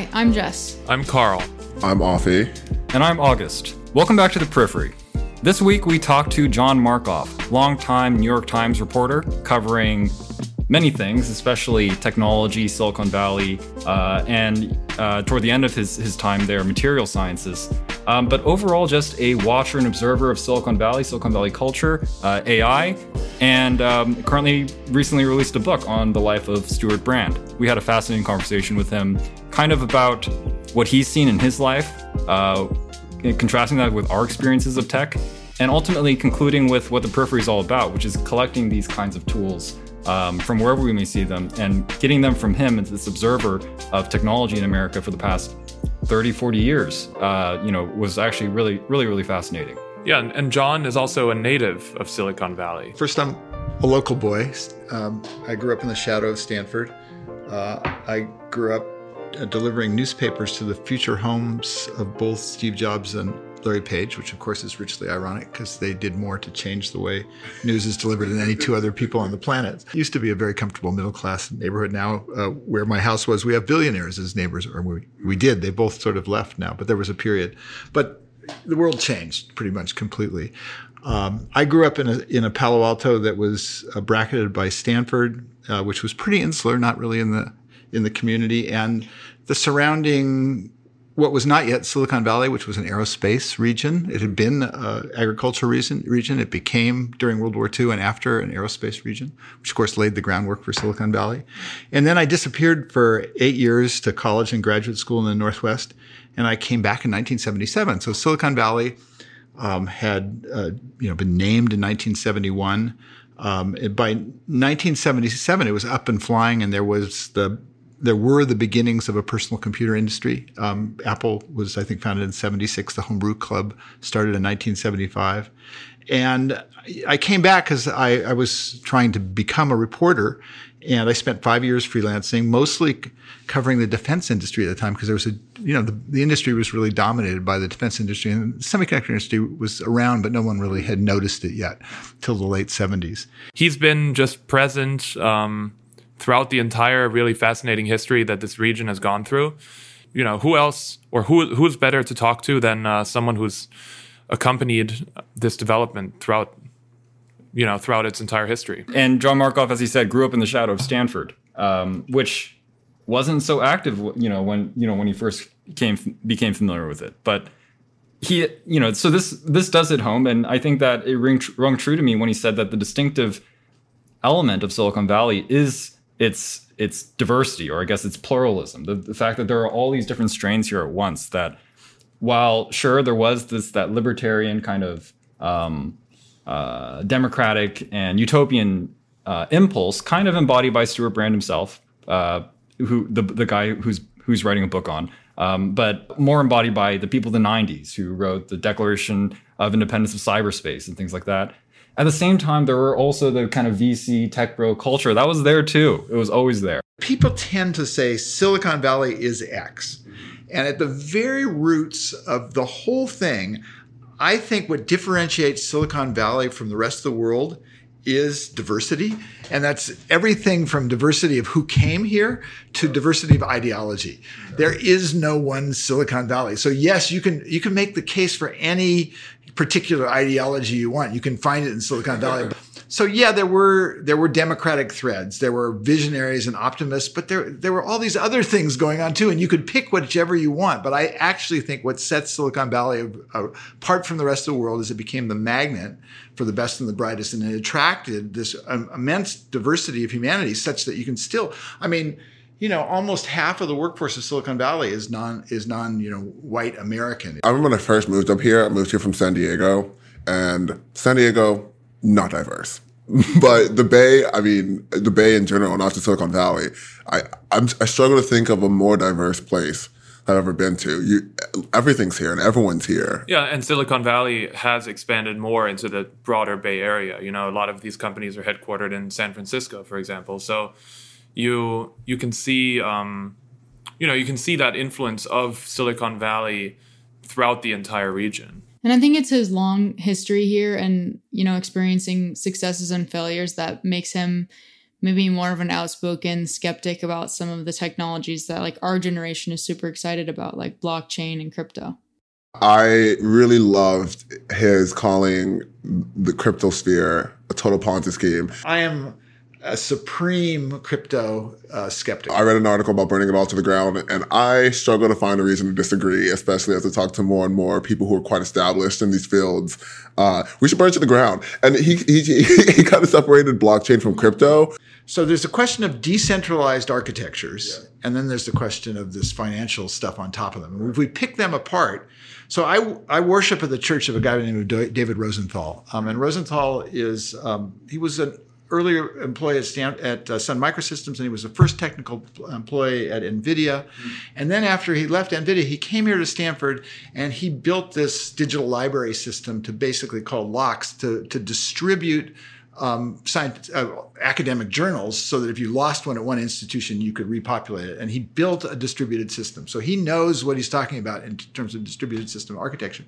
Hi, I'm Jess. I'm Carl. I'm Offie. And I'm August. Welcome back to the Periphery. This week we talked to John Markoff, longtime New York Times reporter covering many things, especially technology, Silicon Valley, uh, and uh, toward the end of his, his time there, material sciences. Um, but overall, just a watcher and observer of Silicon Valley, Silicon Valley culture, uh, AI, and um, currently recently released a book on the life of Stewart Brand. We had a fascinating conversation with him, kind of about what he's seen in his life, uh, contrasting that with our experiences of tech, and ultimately concluding with what the periphery is all about, which is collecting these kinds of tools um, from wherever we may see them and getting them from him as this observer of technology in America for the past 30, 40 years, uh, you know, was actually really, really, really fascinating. Yeah, and John is also a native of Silicon Valley. First, I'm a local boy. Um, I grew up in the shadow of Stanford. Uh, I grew up delivering newspapers to the future homes of both Steve Jobs and Larry Page, which of course is richly ironic because they did more to change the way news is delivered than any two other people on the planet. It used to be a very comfortable middle class neighborhood. Now, uh, where my house was, we have billionaires as neighbors, or we, we did. They both sort of left now, but there was a period. But the world changed pretty much completely. Um, I grew up in a in a Palo Alto that was uh, bracketed by Stanford, uh, which was pretty insular, not really in the in the community, and the surrounding what was not yet Silicon Valley, which was an aerospace region. It had been an agricultural region, region. It became during World War II and after an aerospace region, which of course laid the groundwork for Silicon Valley. And then I disappeared for eight years to college and graduate school in the Northwest, and I came back in 1977. So Silicon Valley um, had uh, you know been named in 1971. Um, by 1977, it was up and flying, and there was the there were the beginnings of a personal computer industry. Um, Apple was, I think, founded in 76. The Homebrew Club started in 1975. And I came back because I, I, was trying to become a reporter. And I spent five years freelancing, mostly covering the defense industry at the time because there was a, you know, the, the, industry was really dominated by the defense industry and the semiconductor industry was around, but no one really had noticed it yet till the late 70s. He's been just present um, throughout the entire really fascinating history that this region has gone through. You know, who else or who who's better to talk to than uh, someone who's accompanied this development throughout you know throughout its entire history. And John Markoff, as he said, grew up in the shadow of Stanford, um, which wasn't so active, you know, when you know when he first came became familiar with it, but he you know so this this does it home and i think that it rang, rung true to me when he said that the distinctive element of silicon valley is it's it's diversity, or I guess it's pluralism. The, the fact that there are all these different strains here at once. That while sure there was this that libertarian kind of um, uh, democratic and utopian uh, impulse, kind of embodied by Stewart Brand himself, uh, who the the guy who's who's writing a book on, um, but more embodied by the people of the '90s who wrote the Declaration of Independence of Cyberspace and things like that. At the same time, there were also the kind of VC tech bro culture that was there too. It was always there. People tend to say Silicon Valley is X. And at the very roots of the whole thing, I think what differentiates Silicon Valley from the rest of the world is diversity. And that's everything from diversity of who came here to diversity of ideology. There is no one Silicon Valley. So yes, you can, you can make the case for any particular ideology you want. You can find it in Silicon Valley. So yeah, there were there were democratic threads, there were visionaries and optimists, but there there were all these other things going on too, and you could pick whichever you want. But I actually think what sets Silicon Valley apart from the rest of the world is it became the magnet for the best and the brightest, and it attracted this um, immense diversity of humanity, such that you can still, I mean you know, almost half of the workforce of Silicon Valley is non is non you know white American. I remember when I first moved up here. I moved here from San Diego, and San Diego not diverse. but the Bay, I mean, the Bay in general, not just Silicon Valley, I I'm, i struggle to think of a more diverse place I've ever been to. You, everything's here and everyone's here. Yeah, and Silicon Valley has expanded more into the broader Bay Area. You know, a lot of these companies are headquartered in San Francisco, for example. So you you can see um, you know you can see that influence of Silicon Valley throughout the entire region. And I think it's his long history here and you know experiencing successes and failures that makes him maybe more of an outspoken skeptic about some of the technologies that like our generation is super excited about, like blockchain and crypto. I really loved his calling the crypto sphere a total Ponzi scheme. I am a supreme crypto uh, skeptic. I read an article about burning it all to the ground, and I struggle to find a reason to disagree, especially as I talk to more and more people who are quite established in these fields. Uh, we should burn it to the ground. And he, he, he kind of separated blockchain from crypto. So there's a question of decentralized architectures, yeah. and then there's the question of this financial stuff on top of them. And if we pick them apart, so I, I worship at the church of a guy named David Rosenthal. Um, and Rosenthal is, um, he was an earlier employee at, Stan- at uh, Sun Microsystems, and he was the first technical employee at NVIDIA. Mm-hmm. And then after he left NVIDIA, he came here to Stanford and he built this digital library system to basically call LOCKSS to, to distribute um, science, uh, academic journals so that if you lost one at one institution, you could repopulate it. And he built a distributed system. So he knows what he's talking about in terms of distributed system architecture.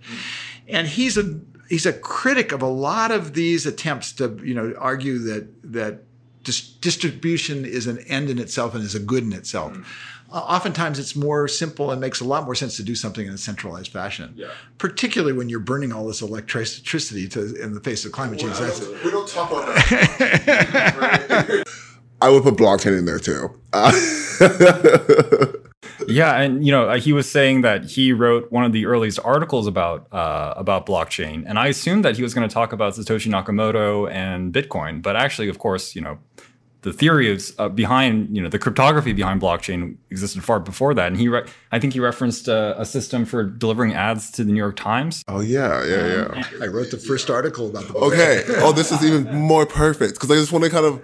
And he's a he's a critic of a lot of these attempts to you know argue that that dis- distribution is an end in itself and is a good in itself. Mm-hmm oftentimes it's more simple and makes a lot more sense to do something in a centralized fashion. Yeah. Particularly when you're burning all this electricity to in the face of climate change. That's we don't talk about that. I would put blockchain in there too. Uh, yeah, and you know, uh, he was saying that he wrote one of the earliest articles about uh, about blockchain, and I assumed that he was going to talk about Satoshi Nakamoto and Bitcoin, but actually, of course, you know, the theory is uh, behind you know the cryptography behind blockchain existed far before that. And he re- i think he referenced uh, a system for delivering ads to the new york times. Oh yeah yeah yeah. I wrote the first article about the okay. oh this is even more perfect because i just want to kind of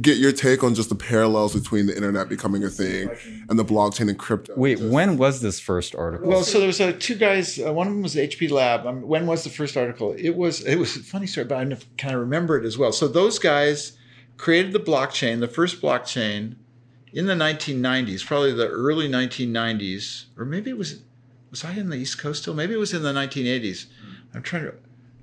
get your take on just the parallels between the internet becoming a thing and the blockchain and crypto. Wait when was this first article? Well so there was uh, two guys uh, one of them was hp lab. Um, when was the first article? It was it was a funny story but i kind of remember it as well. So those guys created the blockchain, the first blockchain in the 1990s, probably the early 1990s, or maybe it was, was I in the East Coast still? Maybe it was in the 1980s. Mm. I'm trying to,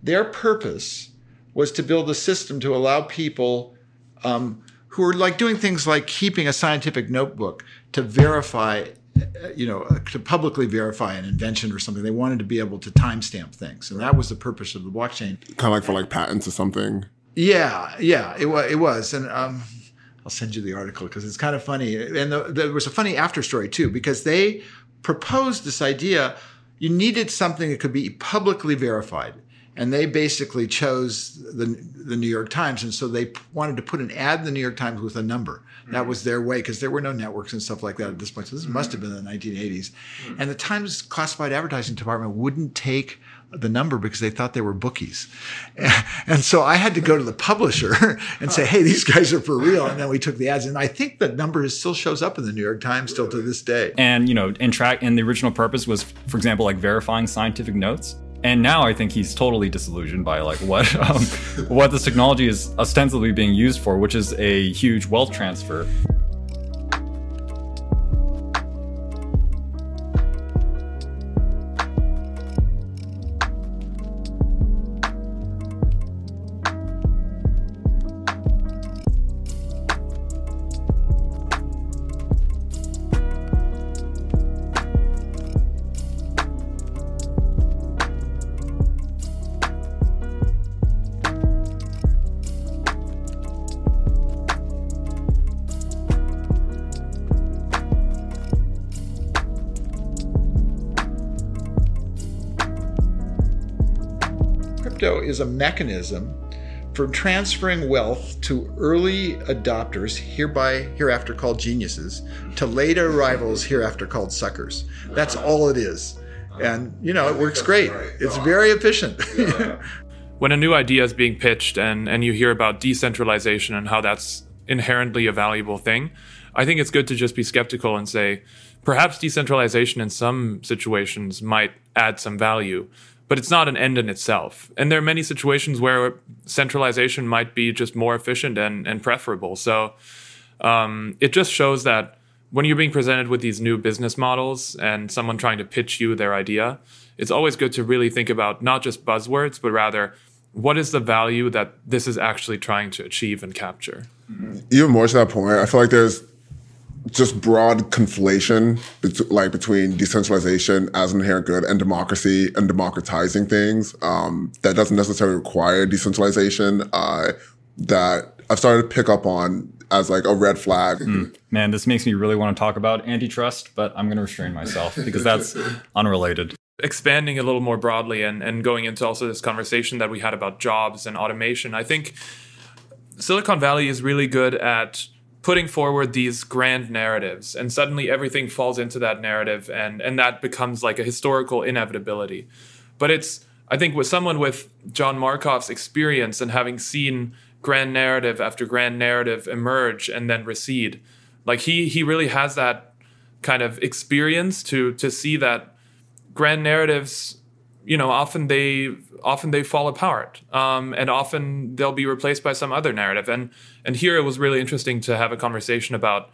their purpose was to build a system to allow people um, who are like doing things like keeping a scientific notebook to verify uh, you know, uh, to publicly verify an invention or something. They wanted to be able to timestamp things, and that was the purpose of the blockchain. Kind of like for like patents or something. Yeah, yeah, it was. It was, and um, I'll send you the article because it's kind of funny. And the, there was a funny after story too because they proposed this idea. You needed something that could be publicly verified, and they basically chose the the New York Times, and so they wanted to put an ad in the New York Times with a number. Mm-hmm. That was their way because there were no networks and stuff like that at this point. So this mm-hmm. must have been the 1980s, mm-hmm. and the Times classified advertising department wouldn't take the number because they thought they were bookies. And so I had to go to the publisher and say, hey, these guys are for real. And then we took the ads. And I think the number still shows up in the New York Times still to this day. And, you know, and track and the original purpose was, for example, like verifying scientific notes. And now I think he's totally disillusioned by like what um, what this technology is ostensibly being used for, which is a huge wealth transfer. Is a mechanism for transferring wealth to early adopters, hereby hereafter called geniuses, to later arrivals, hereafter called suckers. That's all it is. And, you know, it works great. It's very efficient. when a new idea is being pitched and, and you hear about decentralization and how that's inherently a valuable thing, I think it's good to just be skeptical and say, perhaps decentralization in some situations might add some value but it's not an end in itself. And there are many situations where centralization might be just more efficient and, and preferable. So um, it just shows that when you're being presented with these new business models and someone trying to pitch you their idea, it's always good to really think about not just buzzwords, but rather what is the value that this is actually trying to achieve and capture? Even more to that point, I feel like there's just broad conflation bet- like between decentralization as an inherent good and democracy and democratizing things. Um, that doesn't necessarily require decentralization uh, that i've started to pick up on as like a red flag. Man, this makes me really want to talk about antitrust, but I'm going to restrain myself because that's unrelated. expanding a little more broadly and, and going into also this conversation that we had about jobs and automation, I think Silicon Valley is really good at putting forward these grand narratives and suddenly everything falls into that narrative and, and that becomes like a historical inevitability. But it's I think with someone with John Markoff's experience and having seen grand narrative after grand narrative emerge and then recede, like he he really has that kind of experience to to see that grand narratives you know often they often they fall apart um, and often they'll be replaced by some other narrative. And and here it was really interesting to have a conversation about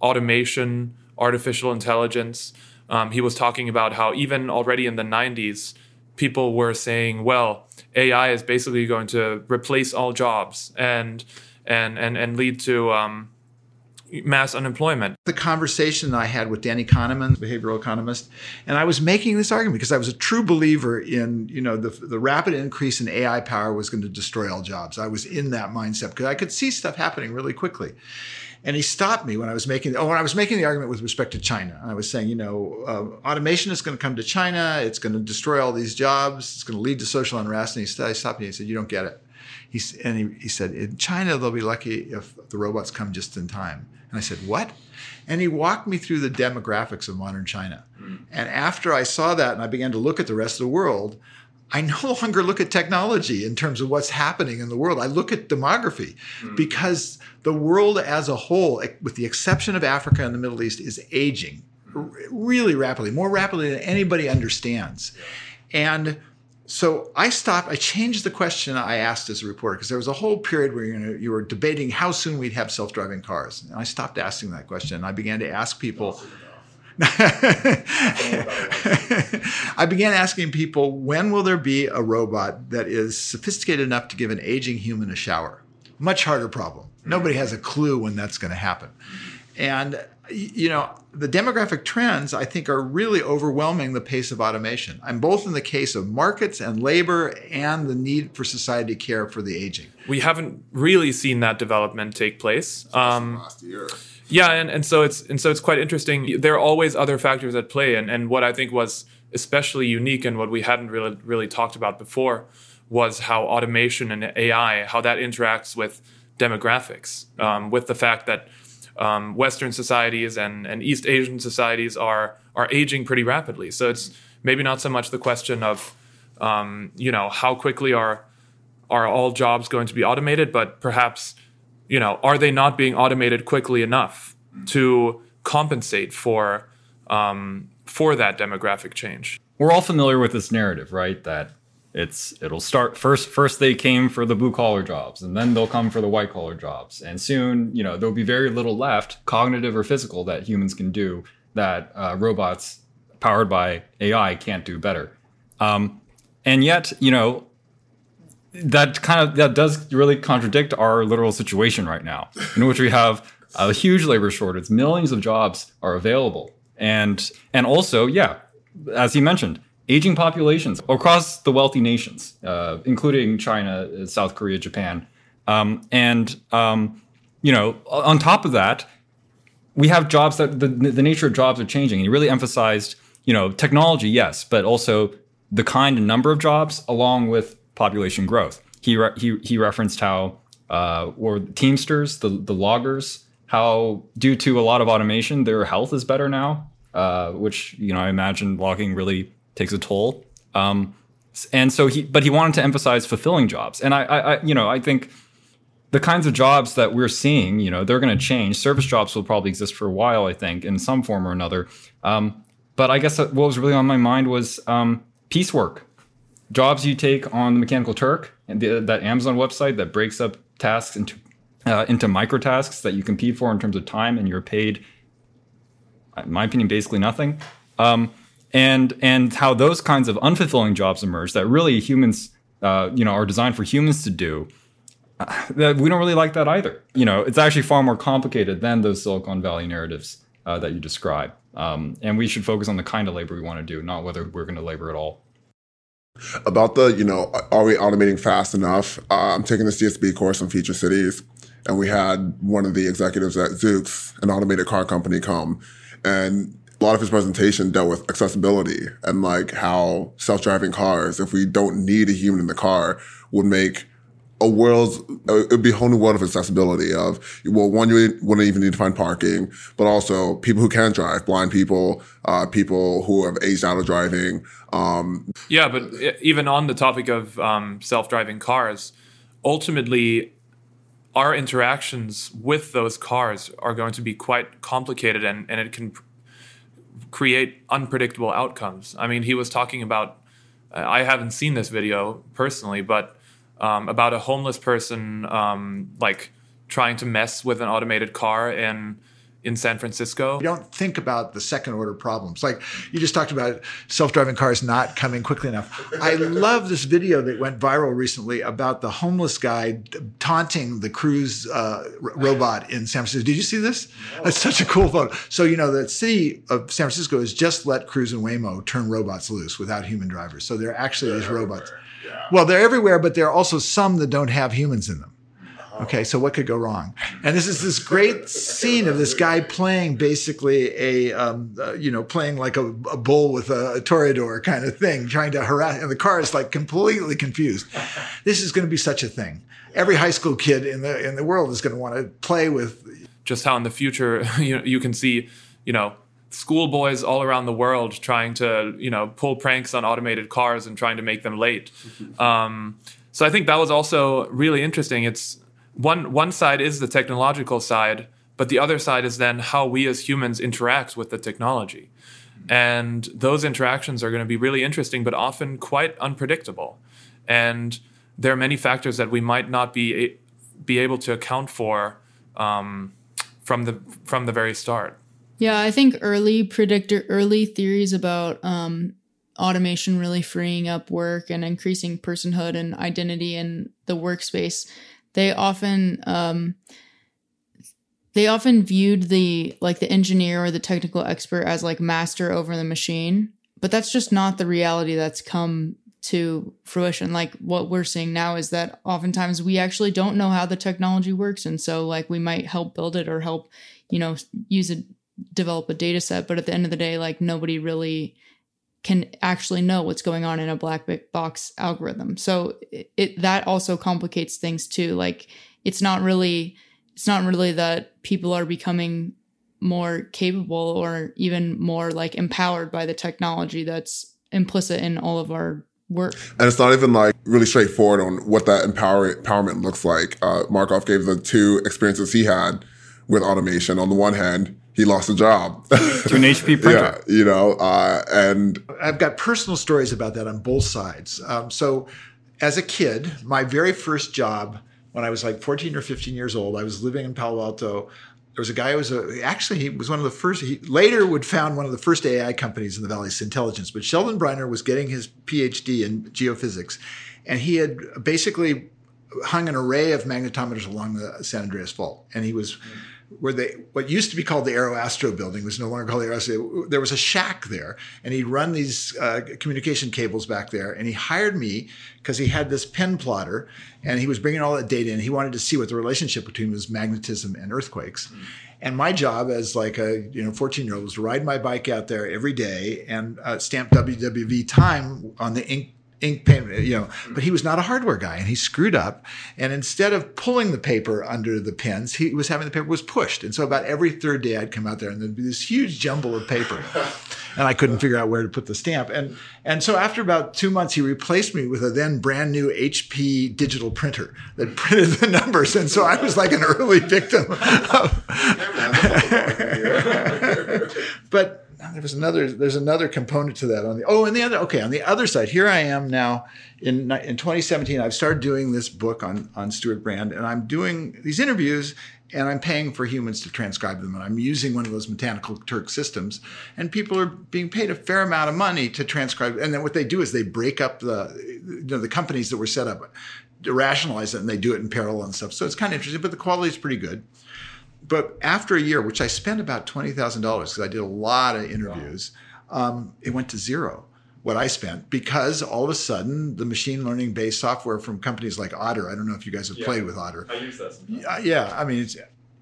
automation artificial intelligence. Um, he was talking about how even already in the 90s people were saying well ai is basically going to replace all jobs and and and, and lead to um, mass unemployment the conversation I had with Danny Kahneman, behavioral economist, and I was making this argument because I was a true believer in, you know, the, the rapid increase in AI power was going to destroy all jobs. I was in that mindset because I could see stuff happening really quickly. And he stopped me when I was making, oh, when I was making the argument with respect to China. I was saying, you know, uh, automation is going to come to China. It's going to destroy all these jobs. It's going to lead to social unrest. And he stopped me. He said, you don't get it. He, and he, he said, in China, they'll be lucky if the robots come just in time. And I said, what? And he walked me through the demographics of modern China. Hmm. And after I saw that and I began to look at the rest of the world, I no longer look at technology in terms of what's happening in the world. I look at demography hmm. because the world as a whole, with the exception of Africa and the Middle East, is aging hmm. r- really rapidly, more rapidly than anybody understands. And so I stopped. I changed the question I asked as a reporter because there was a whole period where you, know, you were debating how soon we'd have self-driving cars, and I stopped asking that question. I began to ask people. I began asking people, when will there be a robot that is sophisticated enough to give an aging human a shower? Much harder problem. Mm. Nobody has a clue when that's going to happen. And you know, the demographic trends, I think, are really overwhelming the pace of automation. I'm both in the case of markets and labor and the need for society care for the aging. we haven't really seen that development take place um, last year. Yeah, and, and so it's and so it's quite interesting. There are always other factors at play, and, and what I think was especially unique and what we hadn't really really talked about before was how automation and AI how that interacts with demographics, um, with the fact that um, Western societies and, and East Asian societies are are aging pretty rapidly. So it's maybe not so much the question of um, you know how quickly are are all jobs going to be automated, but perhaps you know, are they not being automated quickly enough to compensate for um, for that demographic change? We're all familiar with this narrative, right? That it's it'll start first first they came for the blue collar jobs and then they'll come for the white collar jobs. And soon you know there'll be very little left cognitive or physical that humans can do that uh, robots powered by ai can't do better. Um, and yet you know that kind of that does really contradict our literal situation right now in which we have a huge labor shortage millions of jobs are available. And and also yeah as he mentioned aging populations across the wealthy nations uh, including china south korea japan. Um, and um, you know on top of that we have jobs that the, the nature of jobs are changing. And he really emphasized you know technology yes but also the kind and number of jobs along with population growth. He re- he, he referenced how uh, or teamsters the, the loggers how due to a lot of automation their health is better now uh, which you know i imagine logging really takes a toll um, and so he but he wanted to emphasize fulfilling jobs and I, I, I you know i think the kinds of jobs that we're seeing, you know, they're going to change. Service jobs will probably exist for a while, I think, in some form or another. Um, but I guess what was really on my mind was um, piecework, jobs you take on the Mechanical Turk and the, that Amazon website that breaks up tasks into uh, into micro tasks that you compete for in terms of time, and you're paid, in my opinion, basically nothing. Um, and and how those kinds of unfulfilling jobs emerge that really humans uh, you know, are designed for humans to do, uh, that we don't really like that either. You know, it's actually far more complicated than those Silicon Valley narratives uh, that you describe. Um, and we should focus on the kind of labor we want to do, not whether we're going to labor at all. About the, you know, are we automating fast enough? Uh, I'm taking this CSB course on future cities, and we had one of the executives at Zoox, an automated car company, come, and a lot of his presentation dealt with accessibility and like how self-driving cars, if we don't need a human in the car, would make a world, it'd be a whole new world of accessibility of, well, one, you wouldn't even need to find parking, but also people who can't drive, blind people, uh, people who have aged out of driving. Um, yeah, but even on the topic of um, self-driving cars, ultimately, our interactions with those cars are going to be quite complicated and, and it can create unpredictable outcomes. I mean, he was talking about, I haven't seen this video personally, but um, about a homeless person um, like trying to mess with an automated car and in San Francisco. You don't think about the second order problems. Like you just talked about self driving cars not coming quickly enough. I love this video that went viral recently about the homeless guy taunting the Cruise uh, robot in San Francisco. Did you see this? That's such a cool photo. So, you know, the city of San Francisco has just let Cruise and Waymo turn robots loose without human drivers. So they're actually these robots. Well, they're everywhere, but there are also some that don't have humans in them. Okay, so what could go wrong? And this is this great scene of this guy playing basically a, um, uh, you know, playing like a, a bull with a, a, toreador kind of thing, trying to harass, and the car is like completely confused. This is going to be such a thing. Every high school kid in the in the world is going to want to play with. Just how in the future you you can see, you know, schoolboys all around the world trying to you know pull pranks on automated cars and trying to make them late. Um, so I think that was also really interesting. It's one one side is the technological side, but the other side is then how we as humans interact with the technology. And those interactions are going to be really interesting, but often quite unpredictable. And there are many factors that we might not be be able to account for um, from the from the very start. Yeah, I think early predictor, early theories about um, automation really freeing up work and increasing personhood and identity in the workspace they often um, they often viewed the like the engineer or the technical expert as like master over the machine but that's just not the reality that's come to fruition. Like what we're seeing now is that oftentimes we actually don't know how the technology works and so like we might help build it or help you know use it develop a data set but at the end of the day like nobody really can actually know what's going on in a black box algorithm. So it, it, that also complicates things too. Like it's not really it's not really that people are becoming more capable or even more like empowered by the technology that's implicit in all of our work. And it's not even like really straightforward on what that empower, empowerment looks like. Uh, Markoff gave the two experiences he had with automation. On the one hand, he lost a job to an HP printer. yeah, you know, uh, and I've got personal stories about that on both sides. Um, so, as a kid, my very first job when I was like 14 or 15 years old, I was living in Palo Alto. There was a guy who was a, actually he was one of the first. He later would found one of the first AI companies in the Valley, Syntelligence. But Sheldon Breiner was getting his PhD in geophysics, and he had basically hung an array of magnetometers along the San Andreas Fault, and he was. Mm-hmm where they what used to be called the Aero Astro building was no longer called the Aeroastro. There was a shack there, and he'd run these uh, communication cables back there. And he hired me because he had this pen plotter, and he was bringing all that data in. He wanted to see what the relationship between was magnetism and earthquakes. Mm-hmm. And my job as like a you know 14 year old was to ride my bike out there every day and uh, stamp WWV time on the ink ink pen, uh, you know, but he was not a hardware guy and he screwed up. And instead of pulling the paper under the pens, he was having the paper was pushed. And so about every third day I'd come out there and there'd be this huge jumble of paper. And I couldn't figure out where to put the stamp. And and so after about two months, he replaced me with a then brand new HP digital printer that printed the numbers. And so I was like an early victim. Of, but there was another there's another component to that on the oh and the other okay on the other side here i am now in in 2017 i've started doing this book on on stewart brand and i'm doing these interviews and i'm paying for humans to transcribe them and i'm using one of those mechanical turk systems and people are being paid a fair amount of money to transcribe and then what they do is they break up the you know the companies that were set up to rationalize it and they do it in parallel and stuff. So it's kind of interesting, but the quality is pretty good. But after a year, which I spent about twenty thousand dollars because I did a lot of interviews, um, it went to zero. What I spent because all of a sudden the machine learning based software from companies like Otter. I don't know if you guys have played with Otter. I use that. Sometimes. Yeah, yeah, I mean, it's,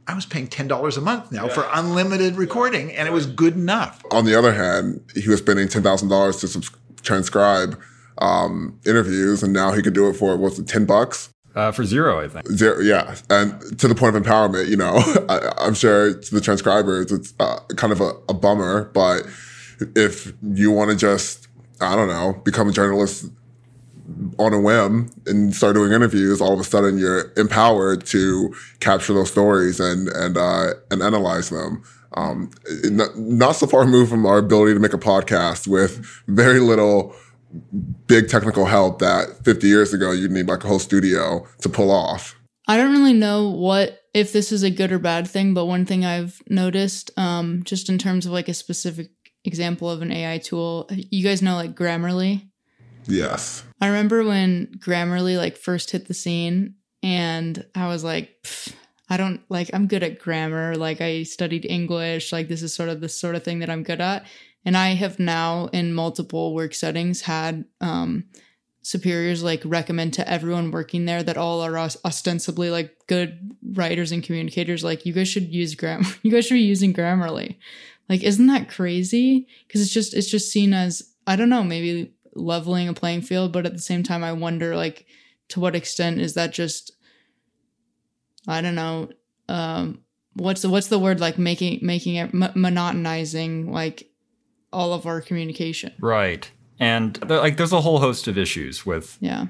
I was paying ten dollars a month now for unlimited recording, and it was good enough. On the other hand, he was spending ten thousand dollars to subs- transcribe um, interviews, and now he could do it for what's it, ten bucks? Uh, for zero, I think. Zero, yeah, and to the point of empowerment, you know, I, I'm sure to the transcribers, it's uh, kind of a, a bummer, but if you want to just, I don't know, become a journalist on a whim and start doing interviews, all of a sudden you're empowered to capture those stories and and uh, and analyze them. Um, not, not so far removed from our ability to make a podcast with very little big technical help that 50 years ago you'd need like a whole studio to pull off. I don't really know what if this is a good or bad thing, but one thing I've noticed, um, just in terms of like a specific example of an AI tool, you guys know like Grammarly. Yes. I remember when Grammarly like first hit the scene, and I was like, I don't like. I'm good at grammar. Like I studied English. Like this is sort of the sort of thing that I'm good at. And I have now in multiple work settings had um, superiors like recommend to everyone working there that all are ostensibly like good writers and communicators. Like you guys should use gram. You guys should be using Grammarly. Like isn't that crazy? Because it's just it's just seen as I don't know maybe leveling a playing field, but at the same time I wonder like to what extent is that just I don't know um what's the what's the word like making making it m- monotonizing like all of our communication. Right. And like, there's a whole host of issues with Yeah.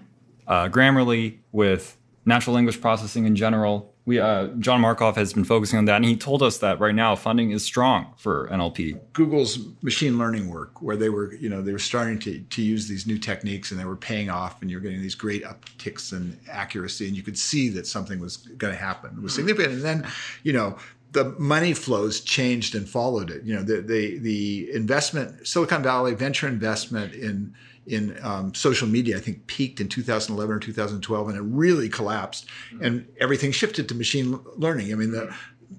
uh, Grammarly, with natural language processing in general. We uh, John Markoff has been focusing on that, and he told us that right now funding is strong for NLP. Google's machine learning work, where they were, you know, they were starting to, to use these new techniques and they were paying off, and you're getting these great upticks in accuracy, and you could see that something was going to happen. It was significant, and then, you know, the money flows changed and followed it. You know, the the the investment, Silicon Valley venture investment in in um, social media, I think peaked in 2011 or 2012, and it really collapsed, and everything shifted to machine learning. I mean, the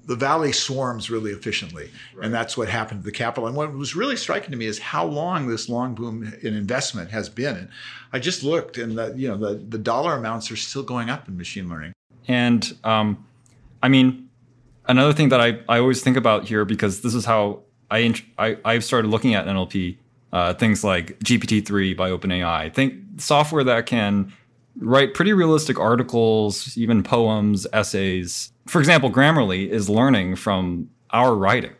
the valley swarms really efficiently, and that's what happened to the capital. And what was really striking to me is how long this long boom in investment has been. And I just looked, and the you know the the dollar amounts are still going up in machine learning. And um, I mean, another thing that I, I always think about here because this is how I I I've started looking at NLP uh, things like GPT three by OpenAI. Think software that can write pretty realistic articles, even poems, essays. For example, Grammarly is learning from our writing.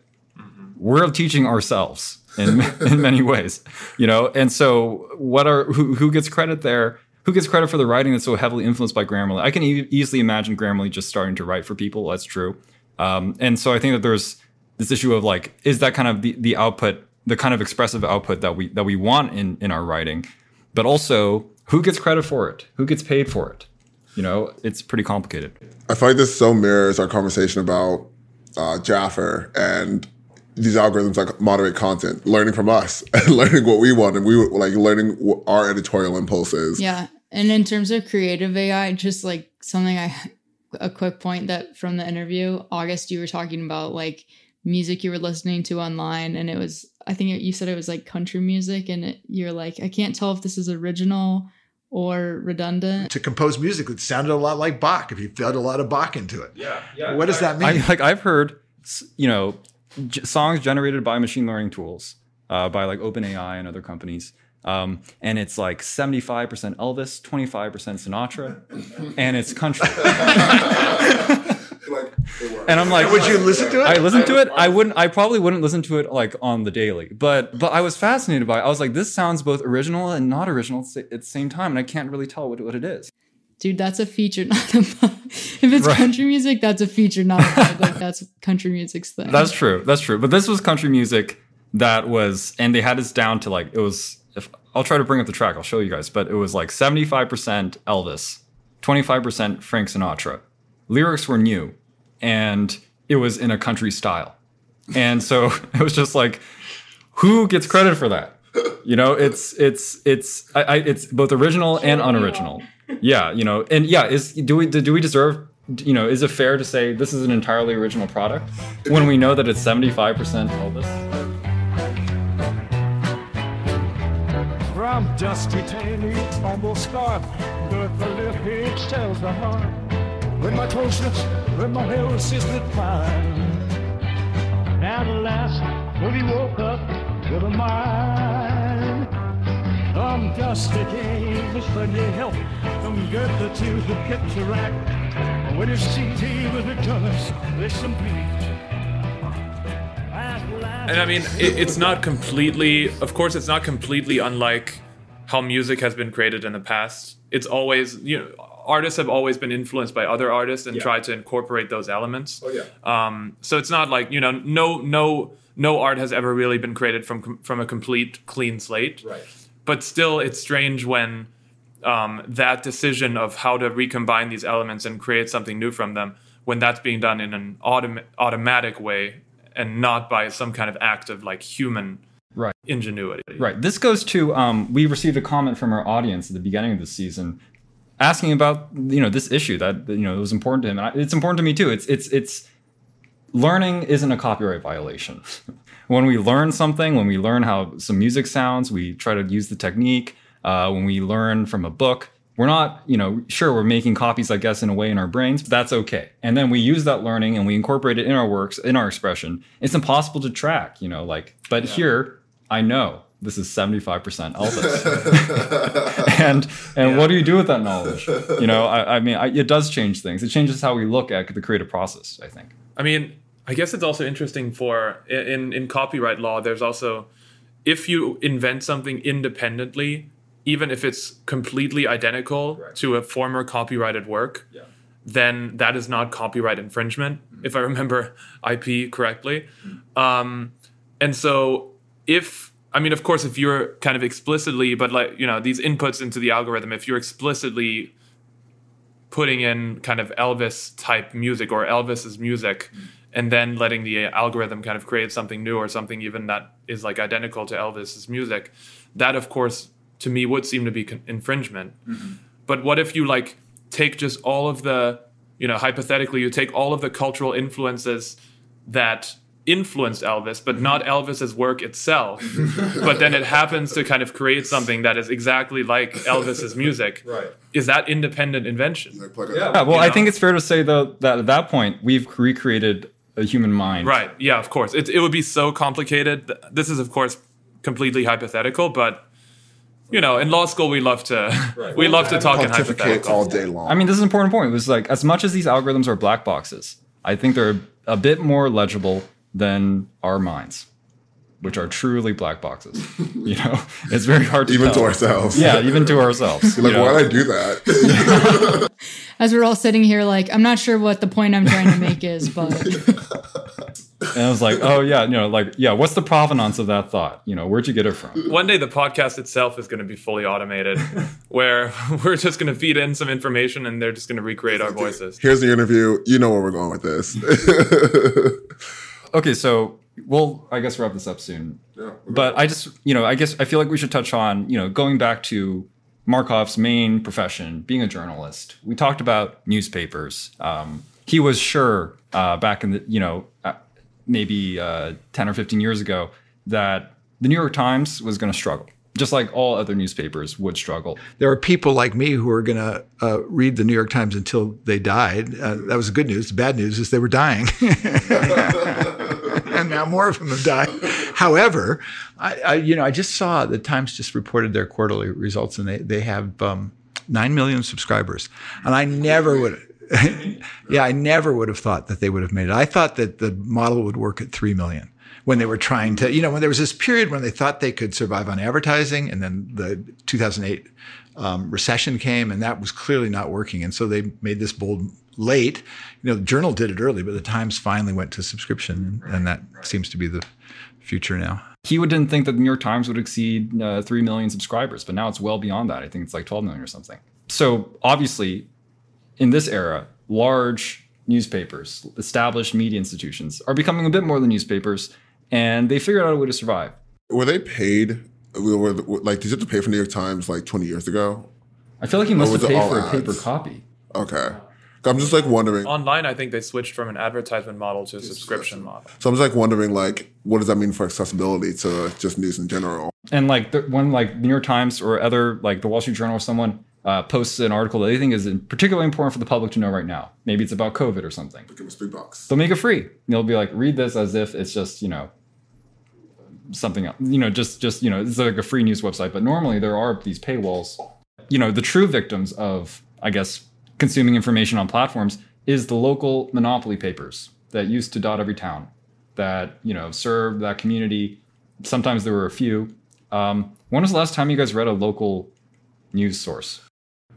We're teaching ourselves in in many ways, you know. And so, what are who who gets credit there? Who gets credit for the writing that's so heavily influenced by Grammarly? I can e- easily imagine Grammarly just starting to write for people. That's true. Um, and so I think that there's this issue of like, is that kind of the, the output, the kind of expressive output that we that we want in in our writing, but also who gets credit for it? Who gets paid for it? You know, it's pretty complicated. I feel like this so mirrors our conversation about uh, Jaffer and these algorithms like moderate content, learning from us and learning what we want, and we were like learning what our editorial impulses. Yeah. And in terms of creative AI, just like something I, a quick point that from the interview, August, you were talking about like music you were listening to online. And it was, I think you said it was like country music. And it, you're like, I can't tell if this is original or redundant. To compose music that sounded a lot like Bach, if you fed a lot of Bach into it. Yeah, yeah. What does that mean? I, like I've heard, you know, j- songs generated by machine learning tools, uh, by like OpenAI and other companies. Um, and it's like 75% Elvis, 25% Sinatra, and it's country. and I'm like, Would you listen to it? I listened to it. I wouldn't. I probably wouldn't listen to it like on the daily. But but I was fascinated by it. I was like, this sounds both original and not original at the same time, and I can't really tell what, what it is. Dude, that's a feature, not a bug. If it's Right. country music, that's a feature, not a bug. Like that's country music's thing. That's true. That's true. But this was country music that was, and they had this down to like it was. If I'll try to bring up the track, I'll show you guys. But it was like seventy five percent Elvis, twenty five percent Frank Sinatra. Lyrics were new, and it was in a country style. And so it was just like, who gets credit for that? You know, it's it's it's I, I, it's both original and unoriginal. Yeah, you know, and yeah, is do we do we deserve? You know, is it fair to say this is an entirely original product when we know that it's seventy five From dusty Taney, fumble scarf, but the lip hitch tells the heart. With my closeness, with my health assisted fine. At last, when he woke up with a mind. From dusty Taney, study help, from Goethe to the picture rack. When he was victorious, listen please. And I mean, it, it's not completely, of course, it's not completely unlike how music has been created in the past. It's always, you know, artists have always been influenced by other artists and Yeah. tried to incorporate those elements. Oh, yeah. Um, so it's not like you know, no, no, no art has ever really been created from from a complete clean slate. Right. But still, it's strange when um, that decision of how to recombine these elements and create something new from them, when that's being done in an autom- automatic way and not by some kind of act of like human Right. ingenuity. Right. This goes to um, we received a comment from our audience at the beginning of the season, asking about you know this issue that you know it was important to him. And I- it's important to me too. It's it's it's learning isn't a copyright violation. when we learn something, when we learn how some music sounds, we try to use the technique. Uh, when we learn from a book, we're not you know sure we're making copies, I guess, in a way in our brains, but that's okay. And then we use that learning and we incorporate it in our works, in our expression. It's impossible to track, you know, like. But here, I know this is 75% Elvis. and and what do you do with that knowledge? You know, I, I mean, I, it does change things. It changes how we look at the creative process, I think. I mean, I guess it's also interesting for in in copyright law. There's also if you invent something independently, even if it's completely identical Right. to a former copyrighted work, Yeah. then that is not copyright infringement, if I remember IP correctly. Um, and so, if I mean, of course, if you're kind of explicitly, but like you know, these inputs into the algorithm, if you're explicitly putting in kind of Elvis type music or Elvis's music, mm-hmm. and then letting the algorithm kind of create something new or something even that is like identical to Elvis's music, that of course to me would seem to be con- infringement. Mm-hmm. But what if you like take just all of the, you know, hypothetically, you take all of the cultural influences that influenced Elvis, but not Elvis's work itself. but then it happens to kind of create something that is exactly like Elvis's music. Right. Is that independent invention? Like, plug Yeah, well, You I know? think it's fair to say though that at that point we've recreated a human mind. Right. Yeah, of course. It, it would be so complicated. This is, of course, completely hypothetical, but you know, in law school we love to we love to talk in Pontificate hypotheticals. all day long. I mean, this is an important point. It was like as much as these algorithms are black boxes, I think they're a bit more legible than our minds, which are truly black boxes. you know, it's very hard to even to ourselves. Yeah, even to ourselves. Like, you know? why did I do that? As we're all sitting here, like, I'm not sure what the point I'm trying to make is, but And I was like, oh yeah, you know, like yeah, what's the provenance of that thought? You know, where'd you get it from? One day the podcast itself is going to be fully automated, where we're just going to feed in some information and they're just going to recreate our voices. Here's the interview. You know where we're going with this. Okay, so we'll I guess wrap this up soon. Yeah, But I just, you know, I guess I feel like we should touch on, you know, going back to Markoff's main profession, being a journalist. We talked about newspapers. Um, he was sure uh, back in the, you know, uh, maybe uh, 10 or 15 years ago that the New York Times was going to struggle, just like all other newspapers would struggle. There are people like me who are going to uh, read the New York Times until they died. Uh, that was the good news. The bad news is they were dying. now more of them have died. However, I, I, you know, I just saw the Times just reported their quarterly results, and they they have um, nine million subscribers, and I never would. yeah, I never would have thought that they would have made it. I thought that the model would work at three million when they were trying to, you know, when there was this period when they thought they could survive on advertising, and then the 2008 um, recession came, and that was clearly not working, and so they made this bold late. You know, the Journal did it early, but the Times finally went to subscription, and, and that seems to be the future now. He didn't think that the New York Times would exceed uh, 3 million subscribers, but now it's well beyond that. I think it's like 12 million or something. So obviously, in this era, large newspapers, established media institutions are becoming a bit more than newspapers, and they figured out a way to survive. Were they paid were like, did you have to pay for the New York Times like 20 years ago? I feel like you must have paid all for a paper copy. Okay. I'm just like wondering. Online, I think they switched from an advertisement model to a subscription model. So I'm just like wondering, like, what does that mean for accessibility to just news in general? And like the, when like New York Times or other like the Wall Street Journal or someone uh, posts an article that they think is particularly important for the public to know right now. Maybe it's about COVID or something. Give us three bucks. They'll make it free. They'll be like, read this as if it's just you know something else. You know, just just you know, it's like a free news website. But normally there are these paywalls. You know, the true victims of I guess consuming information on platforms is the local monopoly papers that used to dot every town that you know served that community. Sometimes there were a few. Um, when was the last time you guys read a local news source?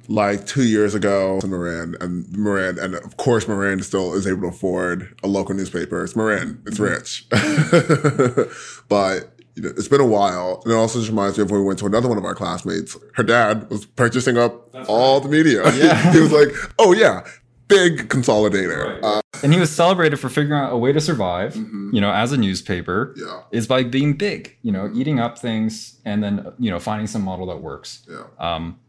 Like two years ago, Moran and Moran, and of course, Moran still is able to afford a local newspaper. It's Moran. It's rich, but you know, it's been a while. And it also just reminds me of when we went to another one of our classmates. Her dad was purchasing up all the media. Yeah. he was like, "Oh yeah, big consolidator." Uh, And he was celebrated for figuring out a way to survive, you know, as a newspaper, Yeah. is by being big, you know, eating up things and then, you know, finding some model that works. yeah. Um,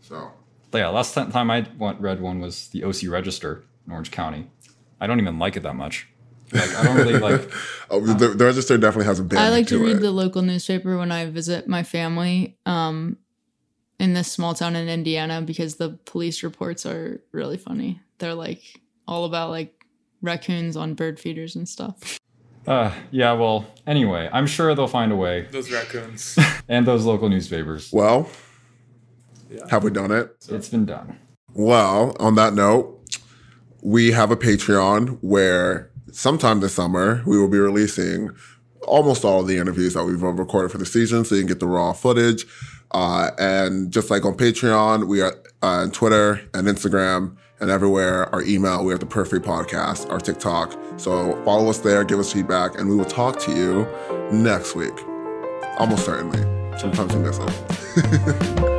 So but yeah, last time I read one was the OC Register in Orange County. I don't even like it that much. Like, I don't really like. oh, the, the register definitely has a bit. I like to read it. the local newspaper when I visit my family um, in this small town in Indiana because the police reports are really funny. They're like all about like raccoons on bird feeders and stuff. Uh, yeah, well, anyway, I'm sure they'll find a way. Those raccoons. And those local newspapers. Well, have we done it? It's been done. Well, on that note, we have a Patreon where sometime this summer we will be releasing almost all of the interviews that we've recorded for the season, so you can get the raw footage. Uh, and just like on Patreon, we are uh, on Twitter and Instagram and everywhere. Our email, we are the Periphery Podcast, our TikTok. So follow us there, give us feedback, and we will talk to you next week. Almost certainly. Sometimes we miss it.